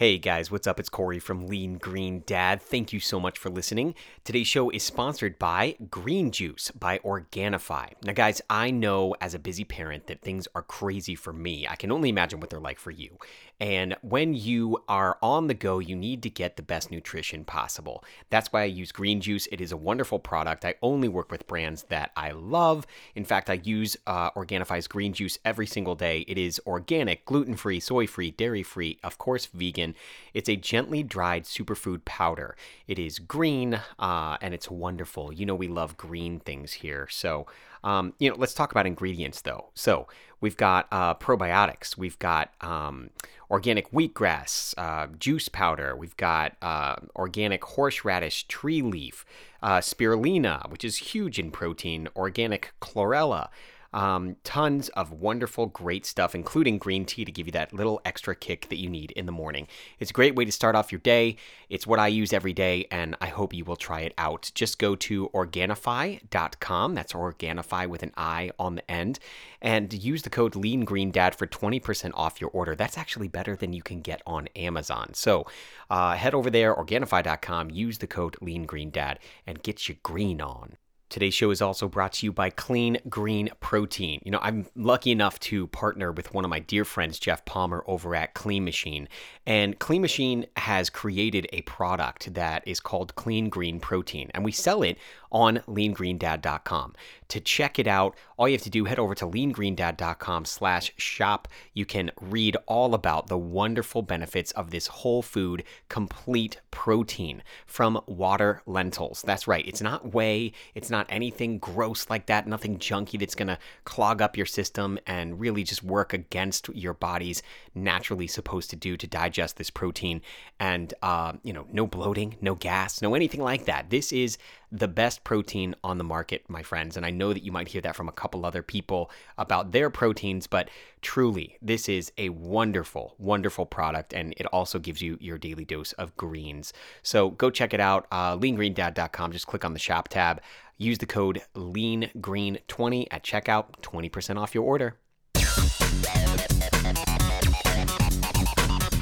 Hey guys, what's up? It's Corey from Lean Green Dad. Thank you so much for listening. Today's show is sponsored by Green Juice by Organifi. Now, guys, I know as a busy parent that things are crazy for me. I can only imagine what they're like for you. And when you are on the go, you need to get the best nutrition possible. That's why I use Green Juice. It is a wonderful product. I only work with brands that I love. In fact, I use uh, Organifi's Green Juice every single day. It is organic, gluten free, soy free, dairy free, of course, vegan. It's a gently dried superfood powder. It is green uh, and it's wonderful. You know, we love green things here. So, um, you know, let's talk about ingredients though. So, we've got uh, probiotics, we've got um, organic wheatgrass, uh, juice powder, we've got uh, organic horseradish tree leaf, uh, spirulina, which is huge in protein, organic chlorella. Um, tons of wonderful, great stuff, including green tea to give you that little extra kick that you need in the morning. It's a great way to start off your day. It's what I use every day, and I hope you will try it out. Just go to Organifi.com. That's Organifi with an I on the end, and use the code LeanGreenDad for 20% off your order. That's actually better than you can get on Amazon. So uh, head over there, Organifi.com, use the code LeanGreenDad, and get your green on. Today's show is also brought to you by Clean Green Protein. You know, I'm lucky enough to partner with one of my dear friends, Jeff Palmer, over at Clean Machine. And Clean Machine has created a product that is called Clean Green Protein, and we sell it on leangreendad.com. To check it out, all you have to do head over to leangreendad.com slash shop. You can read all about the wonderful benefits of this whole food complete protein from water lentils. That's right. It's not whey. It's not anything gross like that. Nothing junky that's going to clog up your system and really just work against your body's naturally supposed to do to digest this protein. And, uh, you know, no bloating, no gas, no anything like that. This is the best protein on the market, my friends. And I know that you might hear that from a couple other people about their proteins, but truly, this is a wonderful, wonderful product. And it also gives you your daily dose of greens. So go check it out, uh, leangreendad.com. Just click on the shop tab. Use the code LEANGREEN20 at checkout, 20% off your order.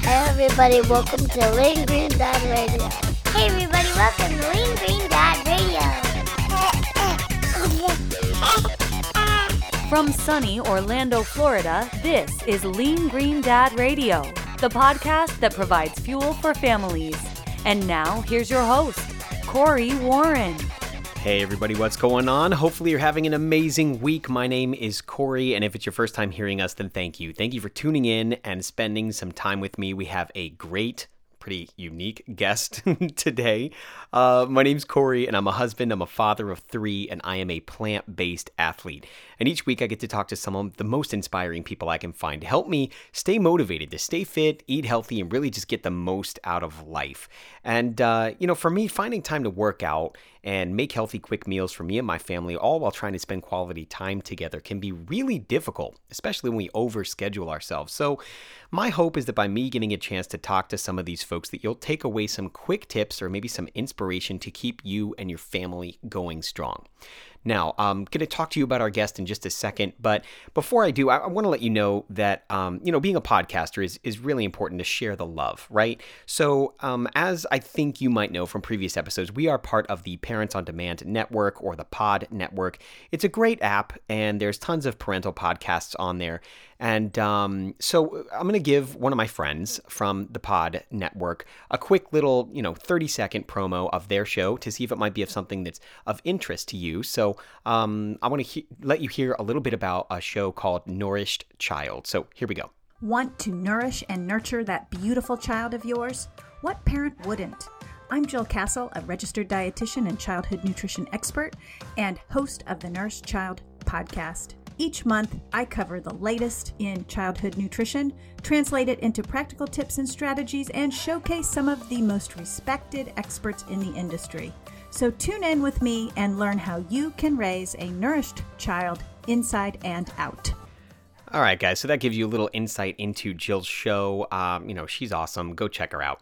Hey everybody, welcome to Lean Green Dad Radio. Hey everybody, welcome to Lean Green Dad Radio. From sunny Orlando, Florida, this is Lean Green Dad Radio, the podcast that provides fuel for families. And now, here's your host, Corey Warren. Hey, everybody, what's going on? Hopefully, you're having an amazing week. My name is Corey, and if it's your first time hearing us, then thank you. Thank you for tuning in and spending some time with me. We have a great pretty unique guest today. Uh, my name's Corey, and I'm a husband, I'm a father of three, and I am a plant based athlete. And each week I get to talk to some of the most inspiring people I can find to help me stay motivated, to stay fit, eat healthy, and really just get the most out of life. And, uh, you know, for me, finding time to work out and make healthy, quick meals for me and my family, all while trying to spend quality time together, can be really difficult, especially when we overschedule ourselves. So, my hope is that by me getting a chance to talk to some of these folks, that you'll take away some quick tips or maybe some inspiration to keep you and your family going strong. Now, I'm going to talk to you about our guest in just a second, but before I do, I, I want to let you know that um, you know being a podcaster is is really important to share the love, right? So, um, as I think you might know from previous episodes, we are part of the Parents on Demand network or the Pod Network. It's a great app, and there's tons of parental podcasts on there. And um, so I'm going to give one of my friends from the Pod Network a quick little, you know, 30 second promo of their show to see if it might be of something that's of interest to you. So um, I want to he- let you hear a little bit about a show called Nourished Child. So here we go. Want to nourish and nurture that beautiful child of yours? What parent wouldn't? I'm Jill Castle, a registered dietitian and childhood nutrition expert and host of the Nourished Child podcast. Each month, I cover the latest in childhood nutrition, translate it into practical tips and strategies, and showcase some of the most respected experts in the industry. So tune in with me and learn how you can raise a nourished child inside and out. All right, guys. So that gives you a little insight into Jill's show. Um, you know, she's awesome. Go check her out.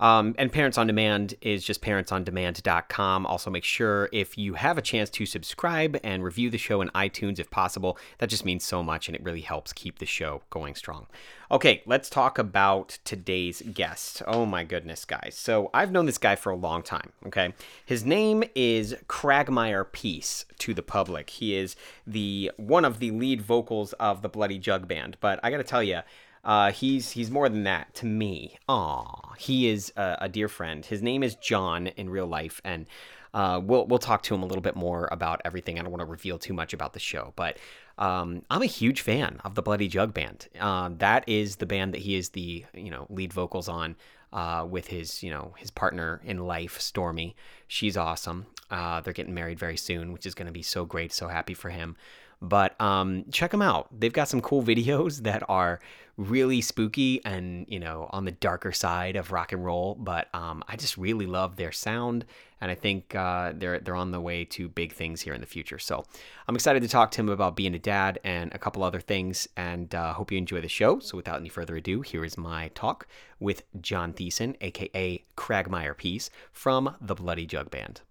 Um, and Parents on Demand is just parentsondemand.com. Also, make sure if you have a chance to subscribe and review the show in iTunes if possible. That just means so much and it really helps keep the show going strong. Okay, let's talk about today's guest. Oh my goodness, guys. So, I've known this guy for a long time, okay? His name is Cragmire Peace to the public. He is the one of the lead vocals of the Bloody Jug Band, but I got to tell you, uh, he's he's more than that to me. Aw, he is a, a, dear friend. His name is John in real life, and uh, we'll we'll talk to him a little bit more about everything. I don't want to reveal too much about the show, but um, I'm a huge fan of the Bloody Jug Band. Uh, that is the band that he is the you know lead vocals on. Uh, with his, you know, his partner in life, Stormy. She's awesome. Uh, they're getting married very soon, which is going to be so great. So happy for him. But um, check them out. They've got some cool videos that are really spooky and you know on the darker side of rock and roll. But um, I just really love their sound, and I think uh, they're they're on the way to big things here in the future. So I'm excited to talk to him about being a dad and a couple other things. And uh, hope you enjoy the show. So without any further ado, here is my talk with John Thiessen, aka Cragmire Peace from the Bloody Jug Band.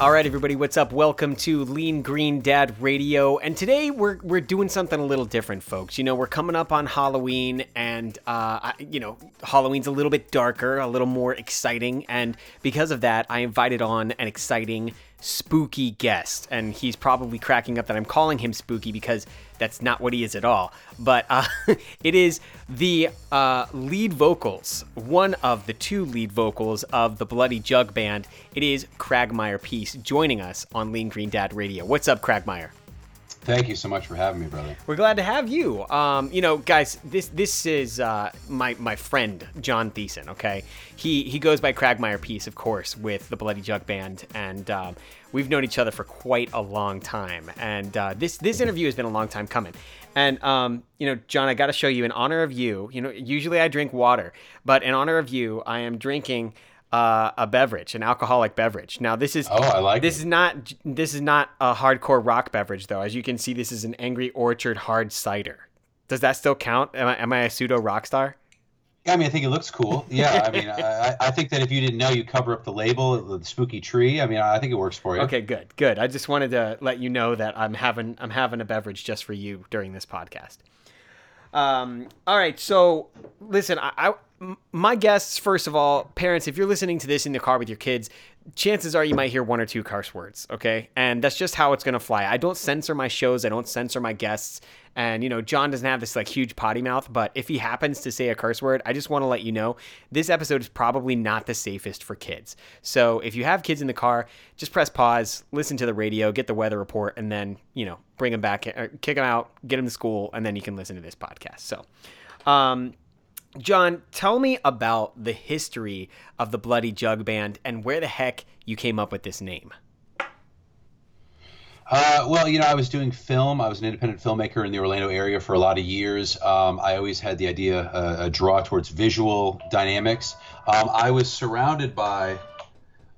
All right, everybody, what's up? Welcome to Lean Green Dad Radio. And today we're we're doing something a little different, folks. You know, we're coming up on Halloween, and uh, you know, Halloween's a little bit darker, a little more exciting, and because of that, I invited on an exciting spooky guest, and he's probably cracking up that I'm calling him spooky because that's not what he is at all. But uh, it is the uh, lead vocals, one of the two lead vocals of the Bloody Jug Band. It is Cragmire Peace joining us on Lean Green Dad Radio. What's up, Cragmire? Thank you so much for having me, brother. We're glad to have you. Um, you know, guys, this this is uh, my my friend John Thiessen. Okay, he he goes by Cragmire Peace, of course, with the Bloody Jug Band, and um, we've known each other for quite a long time. And uh, this this interview has been a long time coming. And um, you know, John, I got to show you in honor of you. You know, usually I drink water, but in honor of you, I am drinking uh, a beverage, an alcoholic beverage. Now this is oh, I like this it. is not this is not a hardcore rock beverage though. As you can see, this is an Angry Orchard hard cider. Does that still count? Am I, am I a pseudo rock star? Yeah, I mean, I think it looks cool. Yeah, I mean, I, I think that if you didn't know, you cover up the label, the spooky tree. I mean, I think it works for you. Okay, good, good. I just wanted to let you know that I'm having I'm having a beverage just for you during this podcast. Um, all right, so listen, I, I my guests, first of all, parents, if you're listening to this in the car with your kids, chances are you might hear one or two curse words, okay? And that's just how it's gonna fly. I don't censor my shows, I don't censor my guests. And you know, John doesn't have this like huge potty mouth, but if he happens to say a curse word, I just want to let you know this episode is probably not the safest for kids. So if you have kids in the car, just press pause, listen to the radio, get the weather report, and then you know bring them back, kick them out, get them to school, and then you can listen to this podcast. So. Um, John, tell me about the history of the Bloody Jug Band and where the heck you came up with this name. Uh, well, you know, I was doing film. I was an independent filmmaker in the Orlando area for a lot of years. Um, I always had the idea, uh, a draw towards visual dynamics. Um, I was surrounded by,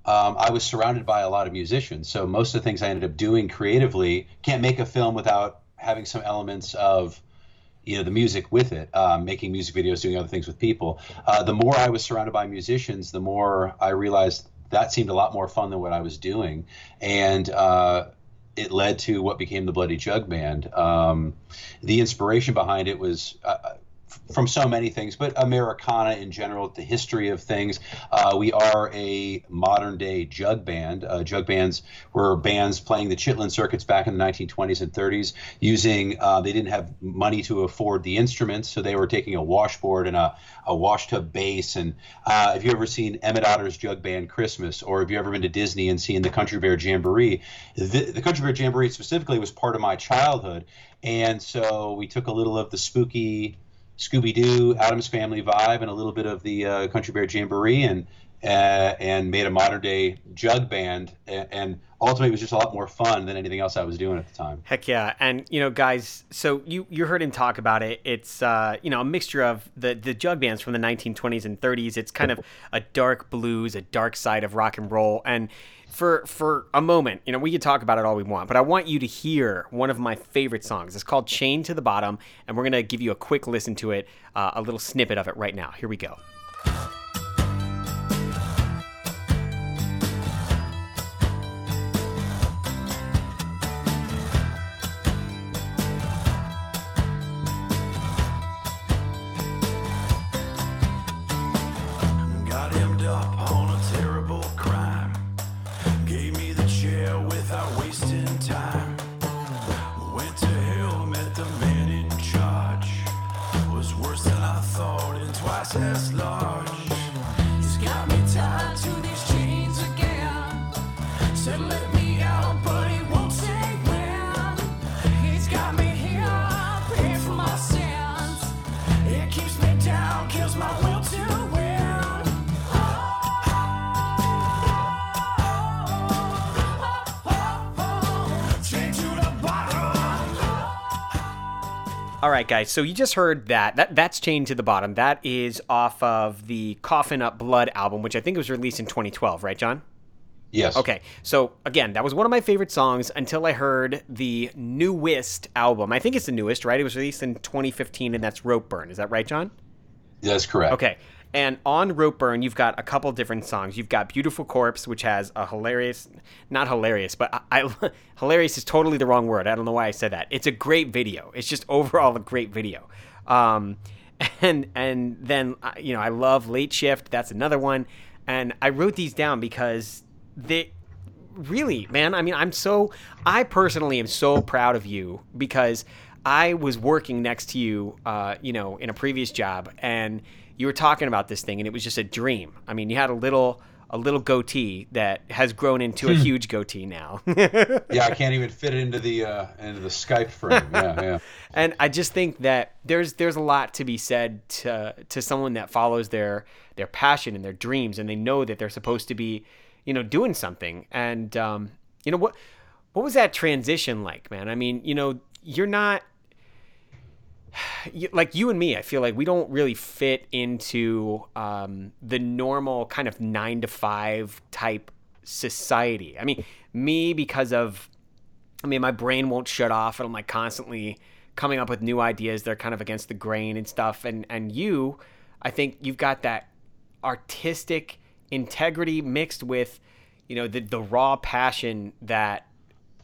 um, I was surrounded by a lot of musicians. So most of the things I ended up doing creatively can't make a film without having some elements of you know the music with it, um, making music videos, doing other things with people. Uh, the more I was surrounded by musicians, the more I realized that seemed a lot more fun than what I was doing, and uh, it led to what became the Bloody Jug Band. Um, the inspiration behind it was uh, from so many things, but Americana in general, the history of things. Uh, we are a modern day jug band. Uh, jug bands were bands playing the Chitlin circuits back in the 1920s and 30s using, uh, they didn't have money to afford the instruments, so they were taking a washboard and a, a wash tub bass. And uh, have you ever seen Emmett Otter's Jug Band Christmas, or have you ever been to Disney and seen the Country Bear Jamboree? The, the Country Bear Jamboree specifically was part of my childhood. And so we took a little of the spooky Scooby Doo, Addams Family vibe, and a little bit of the uh, Country Bear Jamboree, and uh, and made a modern day jug band. And, and, ultimately, it was just a lot more fun than anything else I was doing at the time. Heck yeah! And you know, guys, so you you heard him talk about it. It's uh, you know a mixture of the the jug bands from the 1920s and 30s. It's kind of a dark blues, a dark side of rock and roll, and for for a moment, you know, we could talk about it all we want, but I want you to hear one of my favorite songs. It's called "Chain to the Bottom," and we're gonna give you a quick listen to it, uh, a little snippet of it right now. Here we go. Right, guys. So you just heard that. That that's chained to the bottom. That is off of the Coffin Up Blood album, which I think was released in 2012, right, John? Yes. Okay. So again, that was one of my favorite songs until I heard the newest album. I think it's the newest, right? It was released in 2015, and that's Rope Burn. Is that right, John? That's correct. Okay. And on Rope Burn, you've got a couple different songs. You've got Beautiful Corpse, which has a hilarious, not hilarious, but I, I, hilarious is totally the wrong word. I don't know why I said that. It's a great video. It's just overall a great video. Um, and and then uh, you know I love Late Shift. That's another one. And I wrote these down because they really, man. I mean, I'm so I personally am so proud of you because I was working next to you, uh, you know, in a previous job and you were talking about this thing and it was just a dream. I mean, you had a little a little goatee that has grown into a hmm. huge goatee now. yeah, I can't even fit it into the uh, into the Skype frame. Yeah, yeah. and I just think that there's there's a lot to be said to to someone that follows their their passion and their dreams, and they know that they're supposed to be, you know, doing something. And um, you know what what was that transition like, man? I mean, you know, you're not like you and me, I feel like we don't really fit into um, the normal kind of nine to five type society. I mean, me because of, I mean, my brain won't shut off, and I'm like constantly coming up with new ideas. They're kind of against the grain and stuff. And and you, I think you've got that artistic integrity mixed with, you know, the the raw passion that,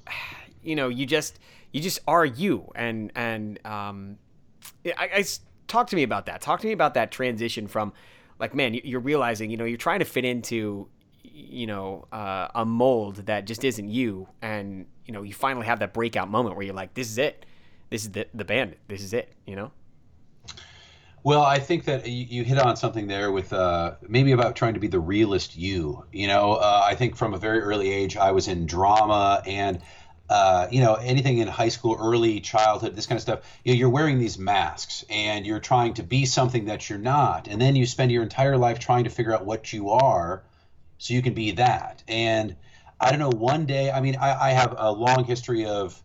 you know, you just you just are you and and um I, I talk to me about that. Talk to me about that transition from like, man, you're realizing, you know, you're trying to fit into, you know, uh, a mold that just isn't you, and you know, you finally have that breakout moment where you're like, this is it, this is the the band, this is it, you know. Well, I think that you, you hit on something there with uh, maybe about trying to be the realist you. You know, uh, I think from a very early age, I was in drama and uh, you know, anything in high school, early childhood, this kind of stuff, you know, you're wearing these masks and you're trying to be something that you're not. And then you spend your entire life trying to figure out what you are so you can be that. And I don't know, one day, I mean, I, I have a long history of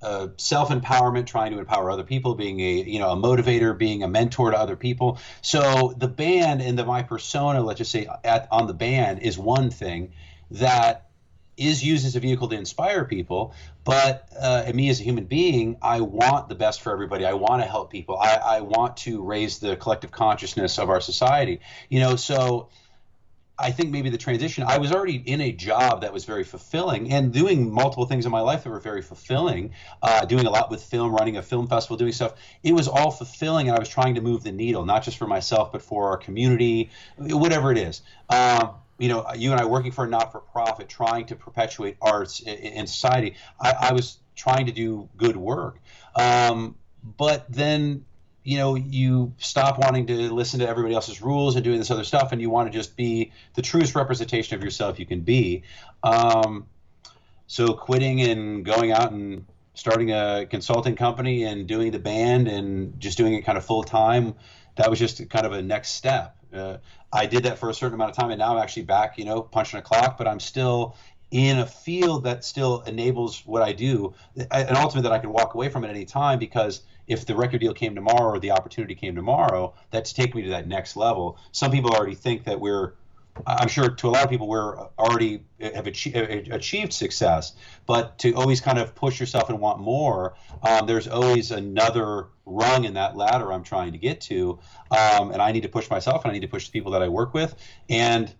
uh, self empowerment, trying to empower other people, being a you know a motivator, being a mentor to other people. So the band and the my persona, let's just say at, on the band, is one thing that is used as a vehicle to inspire people. But uh, me as a human being, I want the best for everybody. I want to help people. I, I want to raise the collective consciousness of our society. You know, so I think maybe the transition, I was already in a job that was very fulfilling and doing multiple things in my life that were very fulfilling, uh, doing a lot with film, running a film festival, doing stuff. It was all fulfilling, and I was trying to move the needle, not just for myself, but for our community, whatever it is. Um, you know, you and I working for a not-for-profit, trying to perpetuate arts in, in society. I, I, was trying to do good work, um, but then you know you stop wanting to listen to everybody else's rules and doing this other stuff, and you want to just be the truest representation of yourself you can be. Um, so quitting and going out and starting a consulting company and doing the band and just doing it kind of full time that was just kind of a next step Uh, I did that for a certain amount of time, and now I'm actually back, you know, punching a clock. But I'm still in a field that still enables what I do, and ultimately that I can walk away from at any time because if the record deal came tomorrow or the opportunity came tomorrow, that's take me to that next level. Some people already think that we're I'm sure to a lot of people we're already have achieved, achieved success, but to always kind of push yourself and want more, um, there's always another rung in that ladder I'm trying to get to, um, and I need to push myself and I need to push the people that I work with. And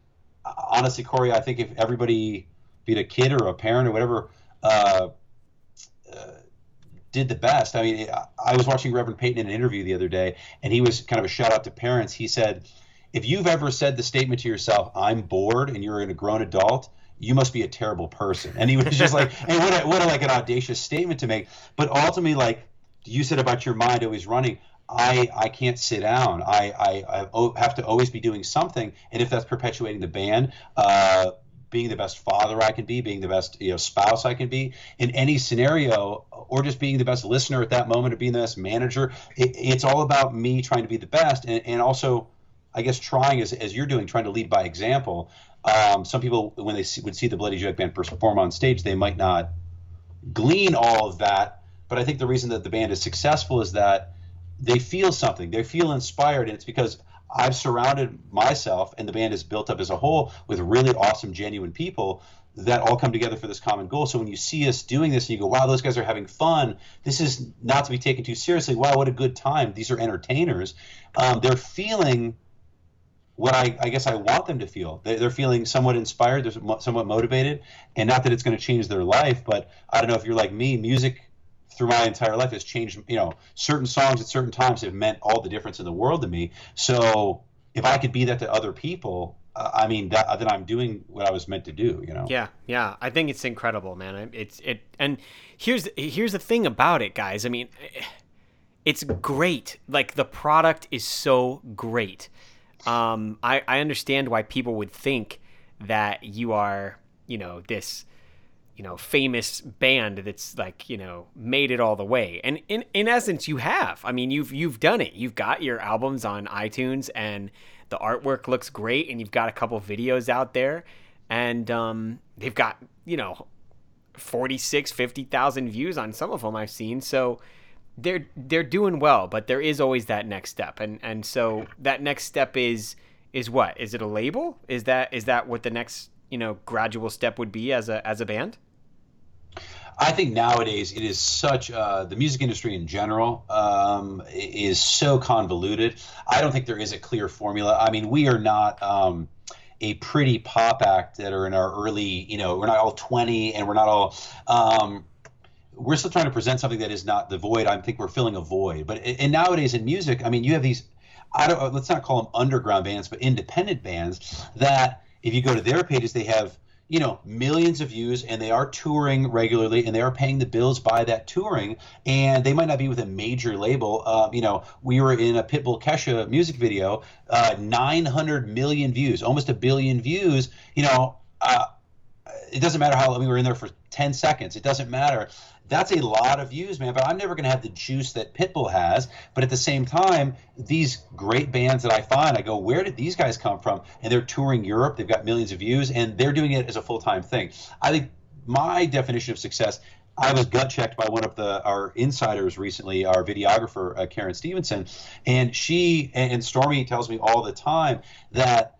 uh, honestly, Corey, I think if everybody, be it a kid or a parent or whatever, uh, uh, did the best. I mean, I was watching Reverend Peyton in an interview the other day, and he was kind of a shout out to parents. He said if you've ever said the statement to yourself, "I'm bored," and you're a grown adult, you must be a terrible person. And he was just like, and what a, what a, like an audacious statement to make. But ultimately, like you said about your mind always running, I I can't sit down. I I, I have to always be doing something. And if that's perpetuating the band, uh, being the best father I can be, being the best you know spouse I can be in any scenario, or just being the best listener at that moment, or being the best manager, it, it's all about me trying to be the best, and, and also I guess trying as, as you're doing, trying to lead by example. Um, some people, when they see, would see the Bloody Jug Band perform on stage, they might not glean all of that. But I think the reason that the band is successful is that they feel something. They feel inspired, and it's because I've surrounded myself and the band is built up as a whole with really awesome, genuine people that all come together for this common goal. So when you see us doing this and you go, wow, those guys are having fun, this is not to be taken too seriously. Wow, what a good time. These are entertainers. Um, they're feeling what I, I, guess I want them to feel. They're feeling somewhat inspired, they're somewhat motivated, and not that it's going to change their life, but I don't know if you're like me, music through my entire life has changed. You know, certain songs at certain times have meant all the difference in the world to me. So if I could be that to other people, uh, I mean, that, then I'm doing what I was meant to do. You know? Yeah, yeah. I think it's incredible, man. It's it, and here's here's the thing about it, guys. I mean, it's great. Like the product is so great um, I, I understand why people would think that you are, you know, this, you know, famous band that's like, you know, made it all the way. And in, in essence, you have. I mean, you've you've done it. You've got your albums on iTunes, and the artwork looks great, and you've got a couple videos out there, and um, they've got, you know, 46, 50,000 views on some of them I've seen. So they're they're doing well, but there is always that next step, and and so that next step is is what? Is it a label? Is that is that what the next you know gradual step would be as a as a band? I think nowadays it is such uh, the music industry in general um, is so convoluted. I don't think there is a clear formula. I mean, we are not. Um, a pretty pop act that are in our early, you know, we're not all 20 and we're not all um, we're still trying to present something that is not the void. I think we're filling a void. But and nowadays in music, I mean, you have these. I don't. Let's not call them underground bands, but independent bands that if you go to their pages, they have you know millions of views and they are touring regularly and they are paying the bills by that touring and they might not be with a major label uh, you know we were in a pitbull kesha music video uh, 900 million views almost a billion views you know uh, it doesn't matter how long we were in there for 10 seconds it doesn't matter that's a lot of views, man. But I'm never going to have the juice that Pitbull has. But at the same time, these great bands that I find, I go, where did these guys come from? And they're touring Europe. They've got millions of views, and they're doing it as a full time thing. I think my definition of success. I was gut checked by one of the our insiders recently, our videographer uh, Karen Stevenson, and she and Stormy tells me all the time that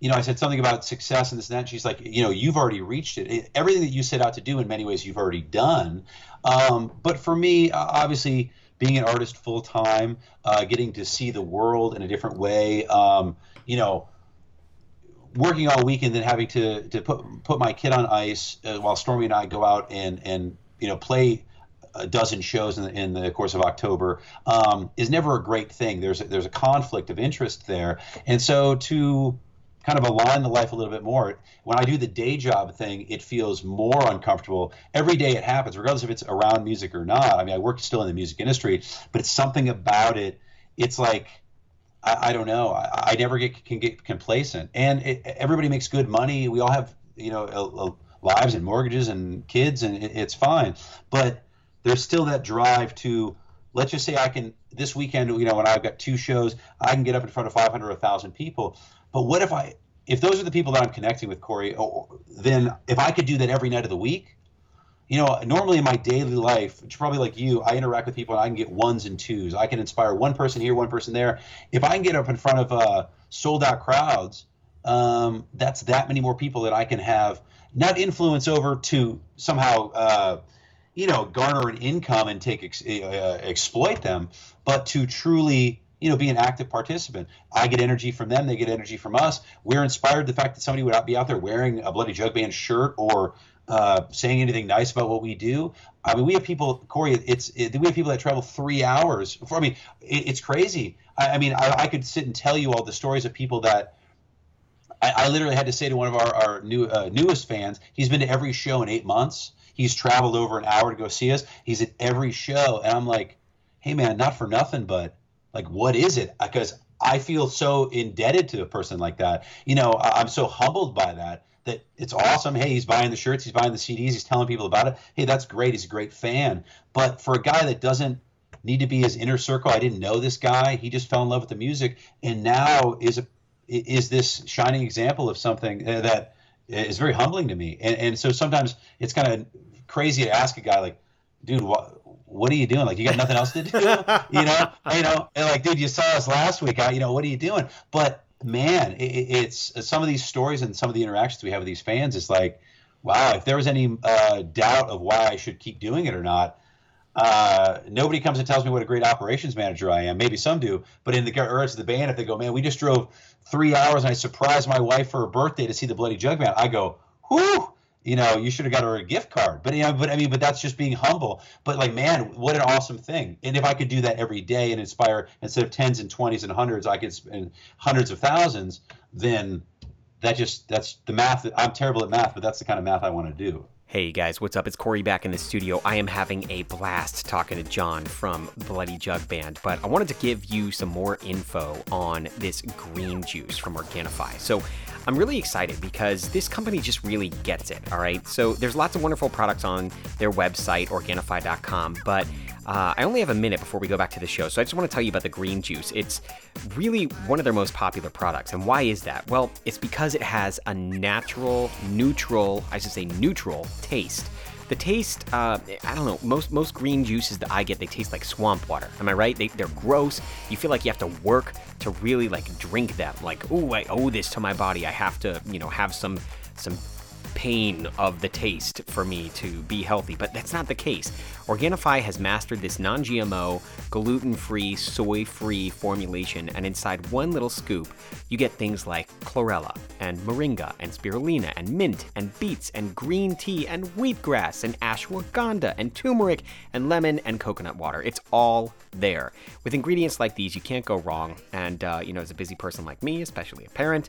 you know, I said something about success and this and that. And she's like, you know, you've already reached it. Everything that you set out to do, in many ways, you've already done. Um, but for me, obviously, being an artist full time, uh, getting to see the world in a different way, um, you know, working all weekend and then having to to put put my kid on ice uh, while Stormy and I go out and and you know play a dozen shows in the, in the course of October um, is never a great thing. There's a, there's a conflict of interest there, and so to kind of align the life a little bit more. When I do the day job thing, it feels more uncomfortable. Every day it happens, regardless if it's around music or not. I mean, I work still in the music industry, but it's something about it. It's like I, I don't know. I, I, never get can get complacent, and it, everybody makes good money. We all have you know a, a lives and mortgages and kids, and it, it's fine. But there's still that drive to let's just say I can this weekend, you know, when I've got two shows, I can get up in front of 500 or 1,000 people. But what if I, if those are the people that I'm connecting with, Corey, oh, then if I could do that every night of the week, you know, normally in my daily life, it's probably like you, I interact with people and I can get ones and twos. I can inspire one person here, one person there. If I can get up in front of uh, sold out crowds, um, that's that many more people that I can have not influence over to somehow, uh, you know, garner an income and take ex- uh, exploit them, but to truly you know, be an active participant. I get energy from them; they get energy from us. We're inspired the fact that somebody would be out there wearing a bloody jug band shirt or uh, saying anything nice about what we do. I mean, we have people, Corey. It's it, we have people that travel three hours. For, I mean, it, it's crazy. I, I mean, I, I, could sit and tell you all the stories of people that. I, I literally had to say to one of our, our new uh, newest fans, he's been to every show in eight months. He's traveled over an hour to go see us. He's at every show, and I'm like, hey man, not for nothing, but like, what is it? Because I feel so indebted to a person like that. You know, I'm so humbled by that that it's awesome. Hey, he's buying the shirts, he's buying the CDs, he's telling people about it. Hey, that's great. He's a great fan. But for a guy that doesn't need to be his inner circle, I didn't know this guy. He just fell in love with the music, and now is a is this shining example of something uh, that is very humbling to me. And, and so sometimes it's kind of crazy to ask a guy like, dude, what what are you doing? Like, you got nothing else to do, you know? You know, and like, dude, you saw us last week. You know, what are you doing? But man, it, it's some of these stories and some of the interactions we have with these fans. It's like, wow, if there was any uh, doubt of why I should keep doing it or not, uh, nobody comes and tells me what a great operations manager I am. Maybe some do, but in the words of the band, if they go, man, we just drove three hours and I surprised my wife for her birthday to see the Bloody Jug Band, I go, whoo, you know, you should have got her a gift card. But you know, but I mean, but that's just being humble. But like, man, what an awesome thing! And if I could do that every day and inspire instead of tens and twenties and hundreds, I could spend hundreds of thousands. Then that just that's the math. I'm terrible at math, but that's the kind of math I want to do. Hey guys, what's up? It's Corey back in the studio. I am having a blast talking to John from Bloody Jug Band, but I wanted to give you some more info on this green juice from Organifi. So, I'm really excited because this company just really gets it, all right? So, there's lots of wonderful products on their website, Organifi.com, but uh, I only have a minute before we go back to the show, so I just want to tell you about the green juice. It's really one of their most popular products. And why is that? Well, it's because it has a natural, neutral, I should say neutral taste. The taste, uh, I don't know, most most green juices that I get, they taste like swamp water. Am I right? They, they're gross. You feel like you have to work to really like drink them. Like, oh, I owe this to my body. I have to, you know, have some some pain of the taste for me to be healthy, but that's not the case. Organifi has mastered this non GMO, gluten free, soy free formulation, and inside one little scoop, you get things like chlorella, and moringa, and spirulina, and mint, and beets, and green tea, and wheatgrass, and ashwagandha, and turmeric, and lemon, and coconut water. It's all there. With ingredients like these, you can't go wrong, and, uh, you know, as a busy person like me, especially a parent,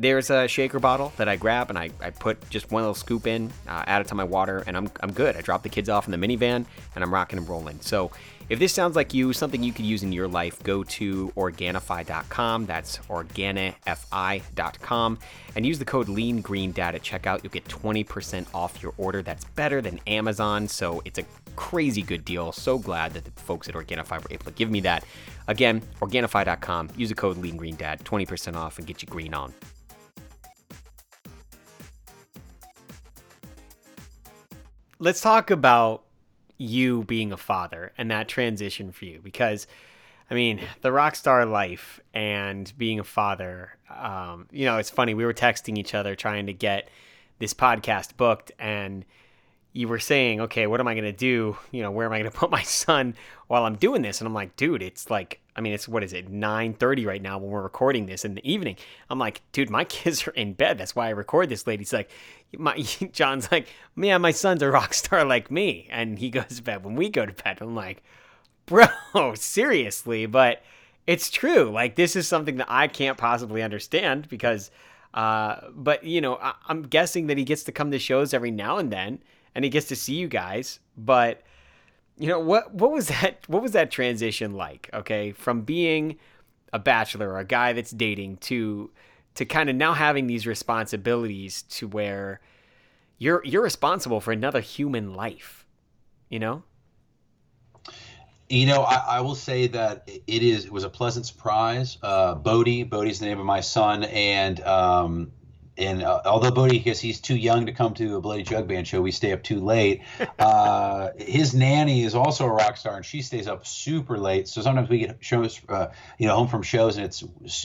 there's a shaker bottle that I grab and I, I put just one little scoop in, uh, add it to my water, and I'm, I'm good. I drop the kids off in the minivan and I'm rocking and rolling. So if this sounds like you, something you could use in your life, go to Organifi.com. That's Organifi.com and use the code LeanGreenDad at checkout. You'll get 20% off your order. That's better than Amazon. So it's a crazy good deal. So glad that the folks at Organifi were able to give me that. Again, Organifi.com. Use the code LeanGreenDad, 20% off, and get you green on. Let's talk about you being a father and that transition for you because I mean, the rock star life and being a father, um, you know, it's funny. We were texting each other trying to get this podcast booked, and you were saying, okay, what am I going to do? You know, where am I going to put my son while I'm doing this? And I'm like, dude, it's like, I mean, it's what is it, 9:30 right now when we're recording this in the evening. I'm like, dude, my kids are in bed. That's why I record this. He's like, my John's like, yeah, my son's a rock star like me, and he goes to bed when we go to bed. I'm like, bro, seriously, but it's true. Like, this is something that I can't possibly understand because, uh, but you know, I- I'm guessing that he gets to come to shows every now and then and he gets to see you guys. But you know what? What was that? What was that transition like? Okay, from being a bachelor or a guy that's dating to to kind of now having these responsibilities to where you're you're responsible for another human life. You know. You know, I, I, will say that it is. It was a pleasant surprise. Uh, Bodie, Bodie's the name of my son, and um, and uh, although Bodie, because he's too young to come to a Bloody Jug Band show, we stay up too late. Uh, his nanny is also a rock star, and she stays up super late. So sometimes we get shows, uh, you know, home from shows, and it's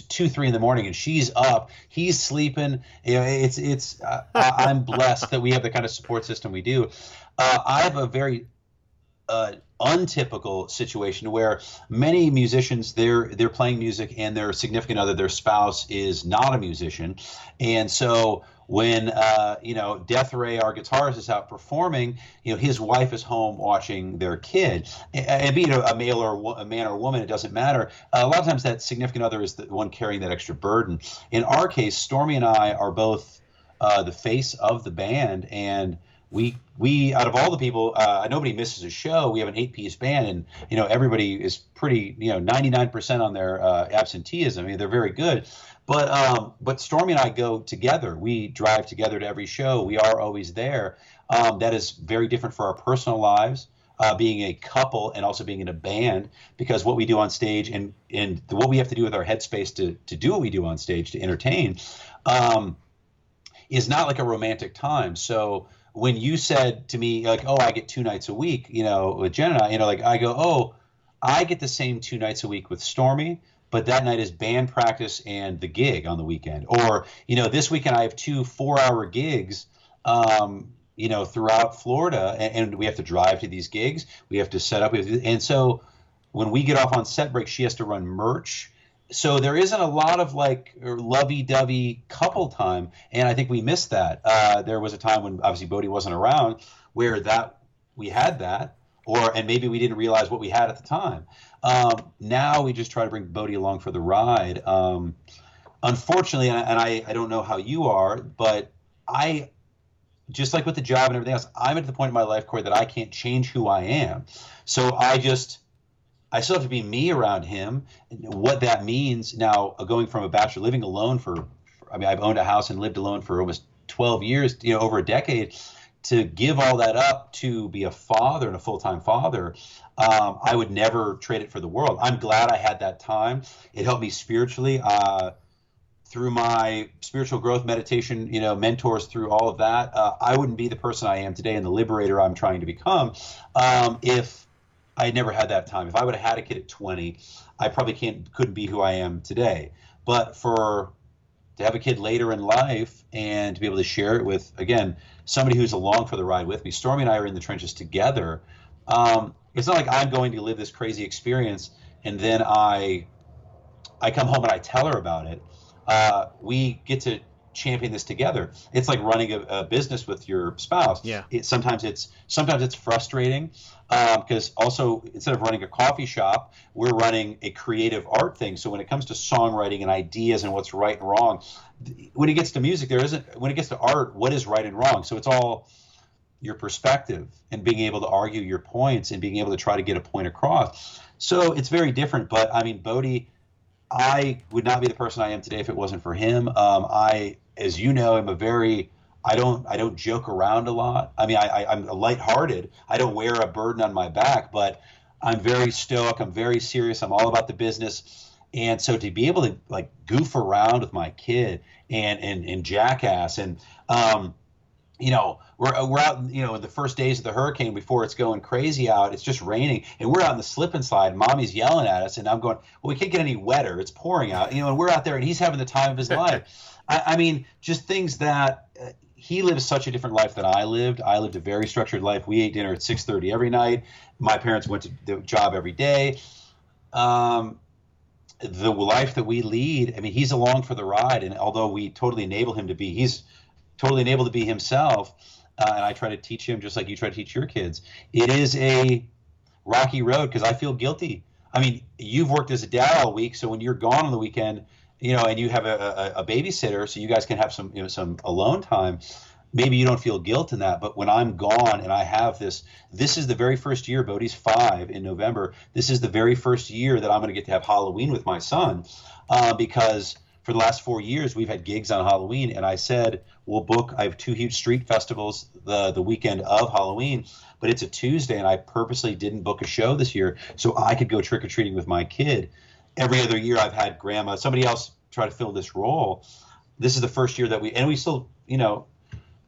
two, three in the morning, and she's up, he's sleeping. You know, it's it's. Uh, I'm blessed that we have the kind of support system we do. Uh, I have a very uh, untypical situation where many musicians they're they're playing music and their significant other their spouse is not a musician and so when uh, you know Death Ray, our guitarist, is out performing, you know his wife is home watching their kid, and being a, a male or a man or a woman, it doesn't matter. Uh, a lot of times, that significant other is the one carrying that extra burden. In our case, Stormy and I are both uh, the face of the band, and we we out of all the people, uh, nobody misses a show. We have an eight piece band, and you know everybody is pretty you know ninety nine percent on their uh, absenteeism. I mean they're very good, but um, but Stormy and I go together. We drive together to every show. We are always there. Um, that is very different for our personal lives. Uh, being a couple and also being in a band because what we do on stage and and what we have to do with our headspace to to do what we do on stage to entertain um, is not like a romantic time. So when you said to me like, "Oh, I get two nights a week," you know, with Jen and I, you know, like I go, "Oh, I get the same two nights a week with Stormy." But that night is band practice and the gig on the weekend. Or, you know, this weekend I have two four hour gigs um, you know, throughout Florida, and, and, we have to drive to these gigs. We have to set up, and so when we get off on set break, she has to run merch so there isn't a lot of like lovey-dovey couple time, and I think we missed that. Uh, there was a time when obviously Bodie wasn't around where that we had that, or and maybe we didn't realize what we had at the time. Um, now we just try to bring Bodie along for the ride. Um, unfortunately, and, I, and I, I don't know how you are, but I just like with the job and everything else, I'm at the point in my life, Corey, that I can't change who I am. So I just I still have to be me around him. What that means now, uh, going from a bachelor living alone for, I mean, I've owned a house and lived alone for almost 12 years, you know, over a decade. To give all that up to be a father and a full time father, um, I would never trade it for the world. I'm glad I had that time. It helped me spiritually. Uh, through my spiritual growth meditation, you know, mentors through all of that, uh, I wouldn't be the person I am today and the liberator I'm trying to become um, if I never had that time. If I would have had a kid at 20, I probably can't couldn't be who I am today. But for to have a kid later in life and to be able to share it with again somebody who's along for the ride with me. Stormy and I are in the trenches together. Um, it's not like I'm going to live this crazy experience and then I I come home and I tell her about it. Uh, we get to champion this together. It's like running a, a business with your spouse. Yeah. It, sometimes it's sometimes it's frustrating because um, also instead of running a coffee shop, we're running a creative art thing. So when it comes to songwriting and ideas and what's right and wrong, when it gets to music, there isn't. When it gets to art, what is right and wrong? So it's all your perspective and being able to argue your points and being able to try to get a point across. So it's very different. But I mean, Bodie. I would not be the person I am today if it wasn't for him. Um, I as you know, I'm a very I don't I don't joke around a lot. I mean, I, I I'm lighthearted. I don't wear a burden on my back, but I'm very stoic. I'm very serious. I'm all about the business. And so to be able to like goof around with my kid and and, and jackass and um, you know we're we're out you know in the first days of the hurricane before it's going crazy out it's just raining and we're out in the slip and slide mommy's yelling at us and i'm going well we can't get any wetter it's pouring out you know and we're out there and he's having the time of his life I, I mean, just things that uh, he lives such a different life than I lived. I lived a very structured life. We ate dinner at 6:30 every night. My parents went to the job every day. Um, the life that we lead, I mean, he's along for the ride, and although we totally enable him to be, he's totally enabled to be himself. Uh, and I try to teach him just like you try to teach your kids. It is a rocky road because I feel guilty. I mean, you've worked as a dad all week, so when you're gone on the weekend, you know, and you have a, a, a, babysitter, so you guys can have some you know some alone time. Maybe you don't feel guilt in that, but when I'm gone and I have this, this is the very first year. Bodie's five in November. This is the very first year that I'm going to get to have Halloween with my son, uh, because for the last four years, we've had gigs on Halloween, and I said we'll book. I have two huge street festivals the the weekend of Halloween, but it's a Tuesday, and I purposely didn't book a show this year so I could go trick or treating with my kid. Every other year, I've had grandma, somebody else try to fill this role. This is the first year that we, and we still, you know,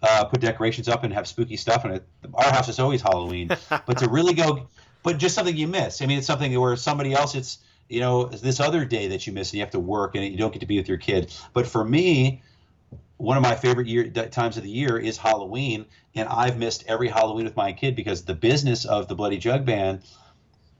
uh, put decorations up and have spooky stuff in it. Our house is always Halloween, but to really go, but just something you miss. I mean, it's something where somebody else, it's you know this other day that you miss and you have to work and you don't get to be with your kid. But for me, one of my favorite year times of the year is Halloween, and I've missed every Halloween with my kid because the business of the Bloody Jug Band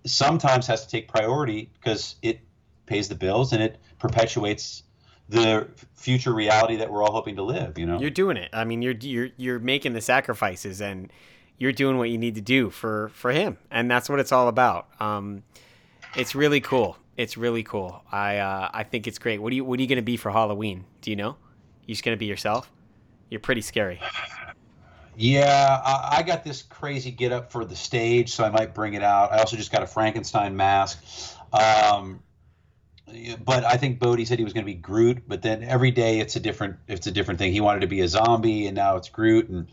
sometimes has to take priority because it pays the bills and it perpetuates the future reality that we're all hoping to live. You know, you're doing it. I mean, you're you're you're making the sacrifices and you're doing what you need to do for for him, and that's what it's all about. Um, it's really cool. It's really cool. I uh, I think it's great. What are you What are you going to be for Halloween? Do you know? You're just going to be yourself? You're pretty scary. Yeah, I, I got this crazy get up for the stage, so I might bring it out. I also just got a Frankenstein mask. Um, but I think Bodie said he was going to be Groot, but then every day it's a different it's a different thing. He wanted to be a zombie, and now it's Groot, and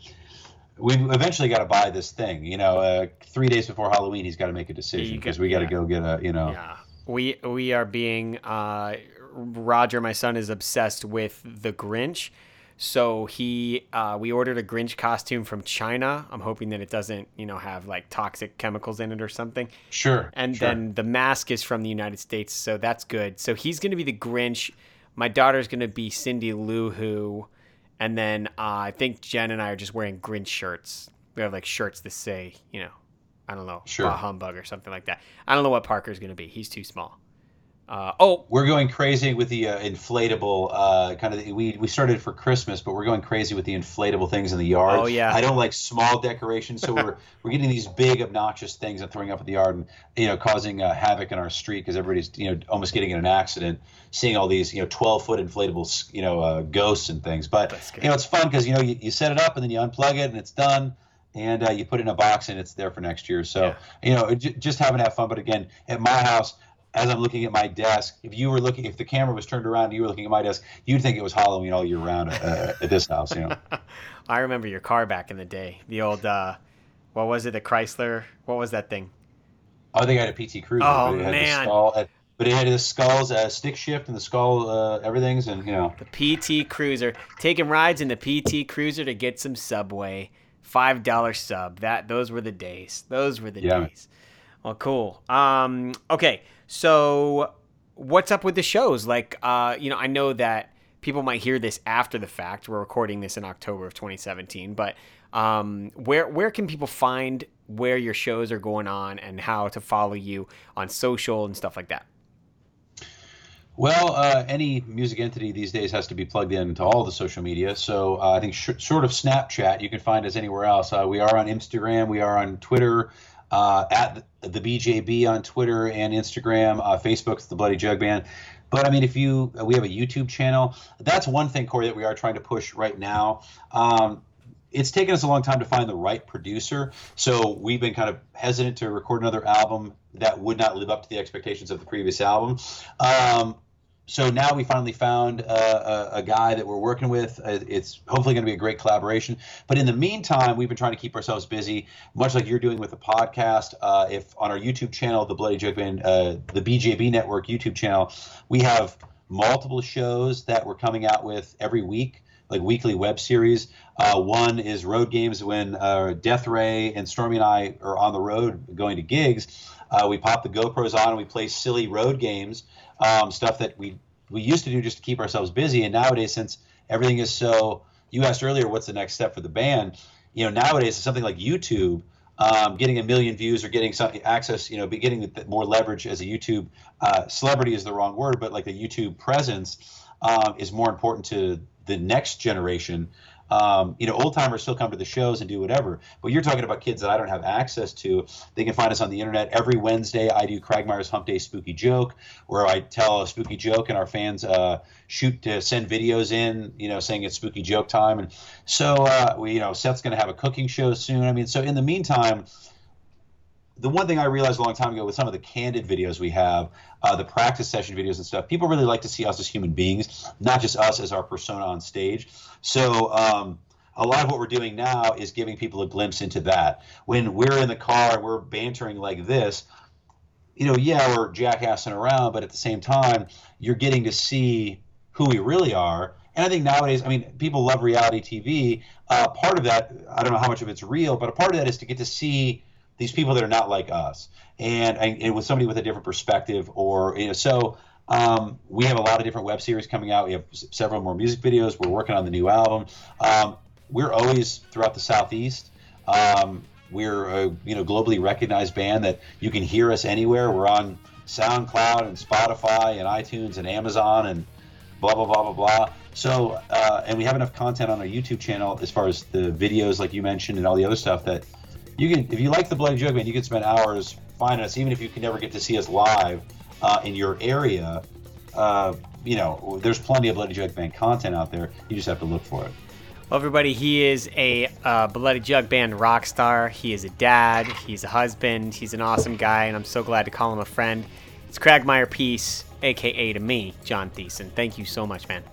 we eventually got to buy this thing. You know, uh, three days before Halloween, he's got to make a decision because we got to yeah. go get a you know. Yeah, we we are being uh, Roger, my son, is obsessed with the Grinch. So he, uh, we ordered a Grinch costume from China. I'm hoping that it doesn't, you know, have like toxic chemicals in it or something. Sure. And sure. then the mask is from the United States, so that's good. So he's going to be the Grinch. My daughter's going to be Cindy Lou Who, and then uh, I think Jen and I are just wearing Grinch shirts. We have like shirts that say, you know, I don't know, sure. humbug or something like that. I don't know what Parker's going to be. He's too small. Uh, oh, we're going crazy with the uh, inflatable uh, kind of. We we started for Christmas, but we're going crazy with the inflatable things in the yard. Oh yeah. I don't like small decorations, so we're we're getting these big obnoxious things and throwing up at the yard, and you know causing uh, havoc in our street because everybody's you know almost getting in an accident, seeing all these you know 12 foot inflatable you know uh, ghosts and things. But you know it's fun because you know you, you set it up and then you unplug it and it's done and uh, you put it in a box and it's there for next year. So yeah. you know, j- just having that fun. But again, at my house, as I'm looking at my desk, if you were looking, if the camera was turned around and you were looking at my desk, you'd think it was Halloween all year round uh, at this house. You know. I remember your car back in the day. The old, uh, what was it? The Chrysler. What was that thing? Oh, I think I had a PT Cruiser. Oh but man. Skull, but it had the skulls, uh, stick shift, and the skull, uh, everything's, and you know. The PT Cruiser, taking rides in the PT Cruiser to get some Subway, five dollar sub. That those were the days. Those were the yeah. days. Well, cool. Um, okay, so, what's up with the shows? Like, uh, you know, I know that people might hear this after the fact. We're recording this in October of 2017, but um, where where can people find where your shows are going on and how to follow you on social and stuff like that? Well, uh, any music entity these days has to be plugged into all the social media. So uh, I think sh- sort of Snapchat, you can find us anywhere else. Uh, we are on Instagram, we are on Twitter, uh, at the BJB on Twitter and Instagram. Uh, Facebook's the Bloody Jug Band. But I mean, if you, we have a YouTube channel. That's one thing, Corey, that we are trying to push right now. Um, it's taken us a long time to find the right producer. So we've been kind of hesitant to record another album that would not live up to the expectations of the previous album. Um, so now we finally found uh, a, a, guy that we're working with. Uh, it's hopefully going to be a great collaboration. But in the meantime, we've been trying to keep ourselves busy, much like you're doing with the podcast. Uh, if on our YouTube channel, the Bloody Jug Band, uh, the BJB Network YouTube channel, we have multiple shows that we're coming out with every week, like weekly web series. Uh, one is Road Games when uh, Death Ray and Stormy and I are on the road going to gigs. we pop the GoPros on and we play silly road games um, stuff that we we used to do just to keep ourselves busy. And nowadays, since everything is so, you asked earlier, what's the next step for the band? You know, nowadays, something like YouTube, um, getting a million views or getting some access, you know, getting more leverage as a YouTube uh, celebrity is the wrong word, but like a YouTube presence um, is more important to the next generation um, you know, old timers still come to the shows and do whatever. But you're talking about kids that I don't have access to. They can find us on the internet every Wednesday. I do Cragmire's Hump Day Spooky Joke, where I tell a spooky joke and our fans uh, shoot to send videos in, you know, saying it's spooky joke time. And so, uh, we, you know, Seth's going to have a cooking show soon. I mean, so in the meantime, the one thing I realized a long time ago with some of the candid videos we have, uh, the practice session videos and stuff, people really like to see us as human beings, not just us as our persona on stage. So um, a lot of what we're doing now is giving people a glimpse into that. When we're in the car and we're bantering like this, you know, yeah, we're jackassing around, but at the same time, you're getting to see who we really are. And I think nowadays, I mean, people love reality TV. Uh, part of that, I don't know how much of it's real, but a part of that is to get to see these people that are not like us, and, and with somebody with a different perspective, or you know, so um, we have a lot of different web series coming out. We have several more music videos. We're working on the new album. Um, we're always throughout the southeast. Um, we're a you know globally recognized band that you can hear us anywhere. We're on SoundCloud and Spotify and iTunes and Amazon and blah blah blah blah blah. So uh, and we have enough content on our YouTube channel as far as the videos like you mentioned and all the other stuff that you can if you like the Bloody Jug Band, you can spend hours finding us, even if you can never get to see us live uh, in your area. Uh, you know, there's plenty of Bloody Jug Band content out there. You just have to look for it. Well, everybody, he is a uh, Bloody Jug Band rock star. He is a dad. He's a husband. He's an awesome guy, and I'm so glad to call him a friend. It's Cragmire Peace, aka to me, John Thiessen. Thank you so much, man.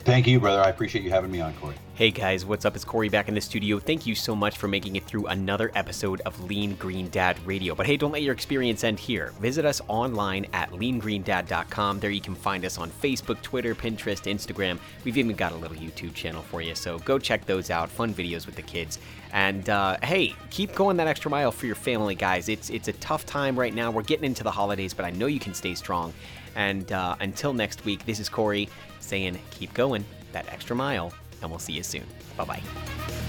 Thank you, brother. I appreciate you having me on, Corey. Hey guys, what's up? It's Corey back in the studio. Thank you so much for making it through another episode of Lean Green Dad Radio. But hey, don't let your experience end here. Visit us online at leangreendad.com. There you can find us on Facebook, Twitter, Pinterest, Instagram. We've even got a little YouTube channel for you, so go check those out. Fun videos with the kids. And uh, hey, keep going that extra mile for your family, guys. It's it's a tough time right now. We're getting into the holidays, but I know you can stay strong. And uh, until next week, this is Corey saying keep going that extra mile and we'll see you soon. Bye bye.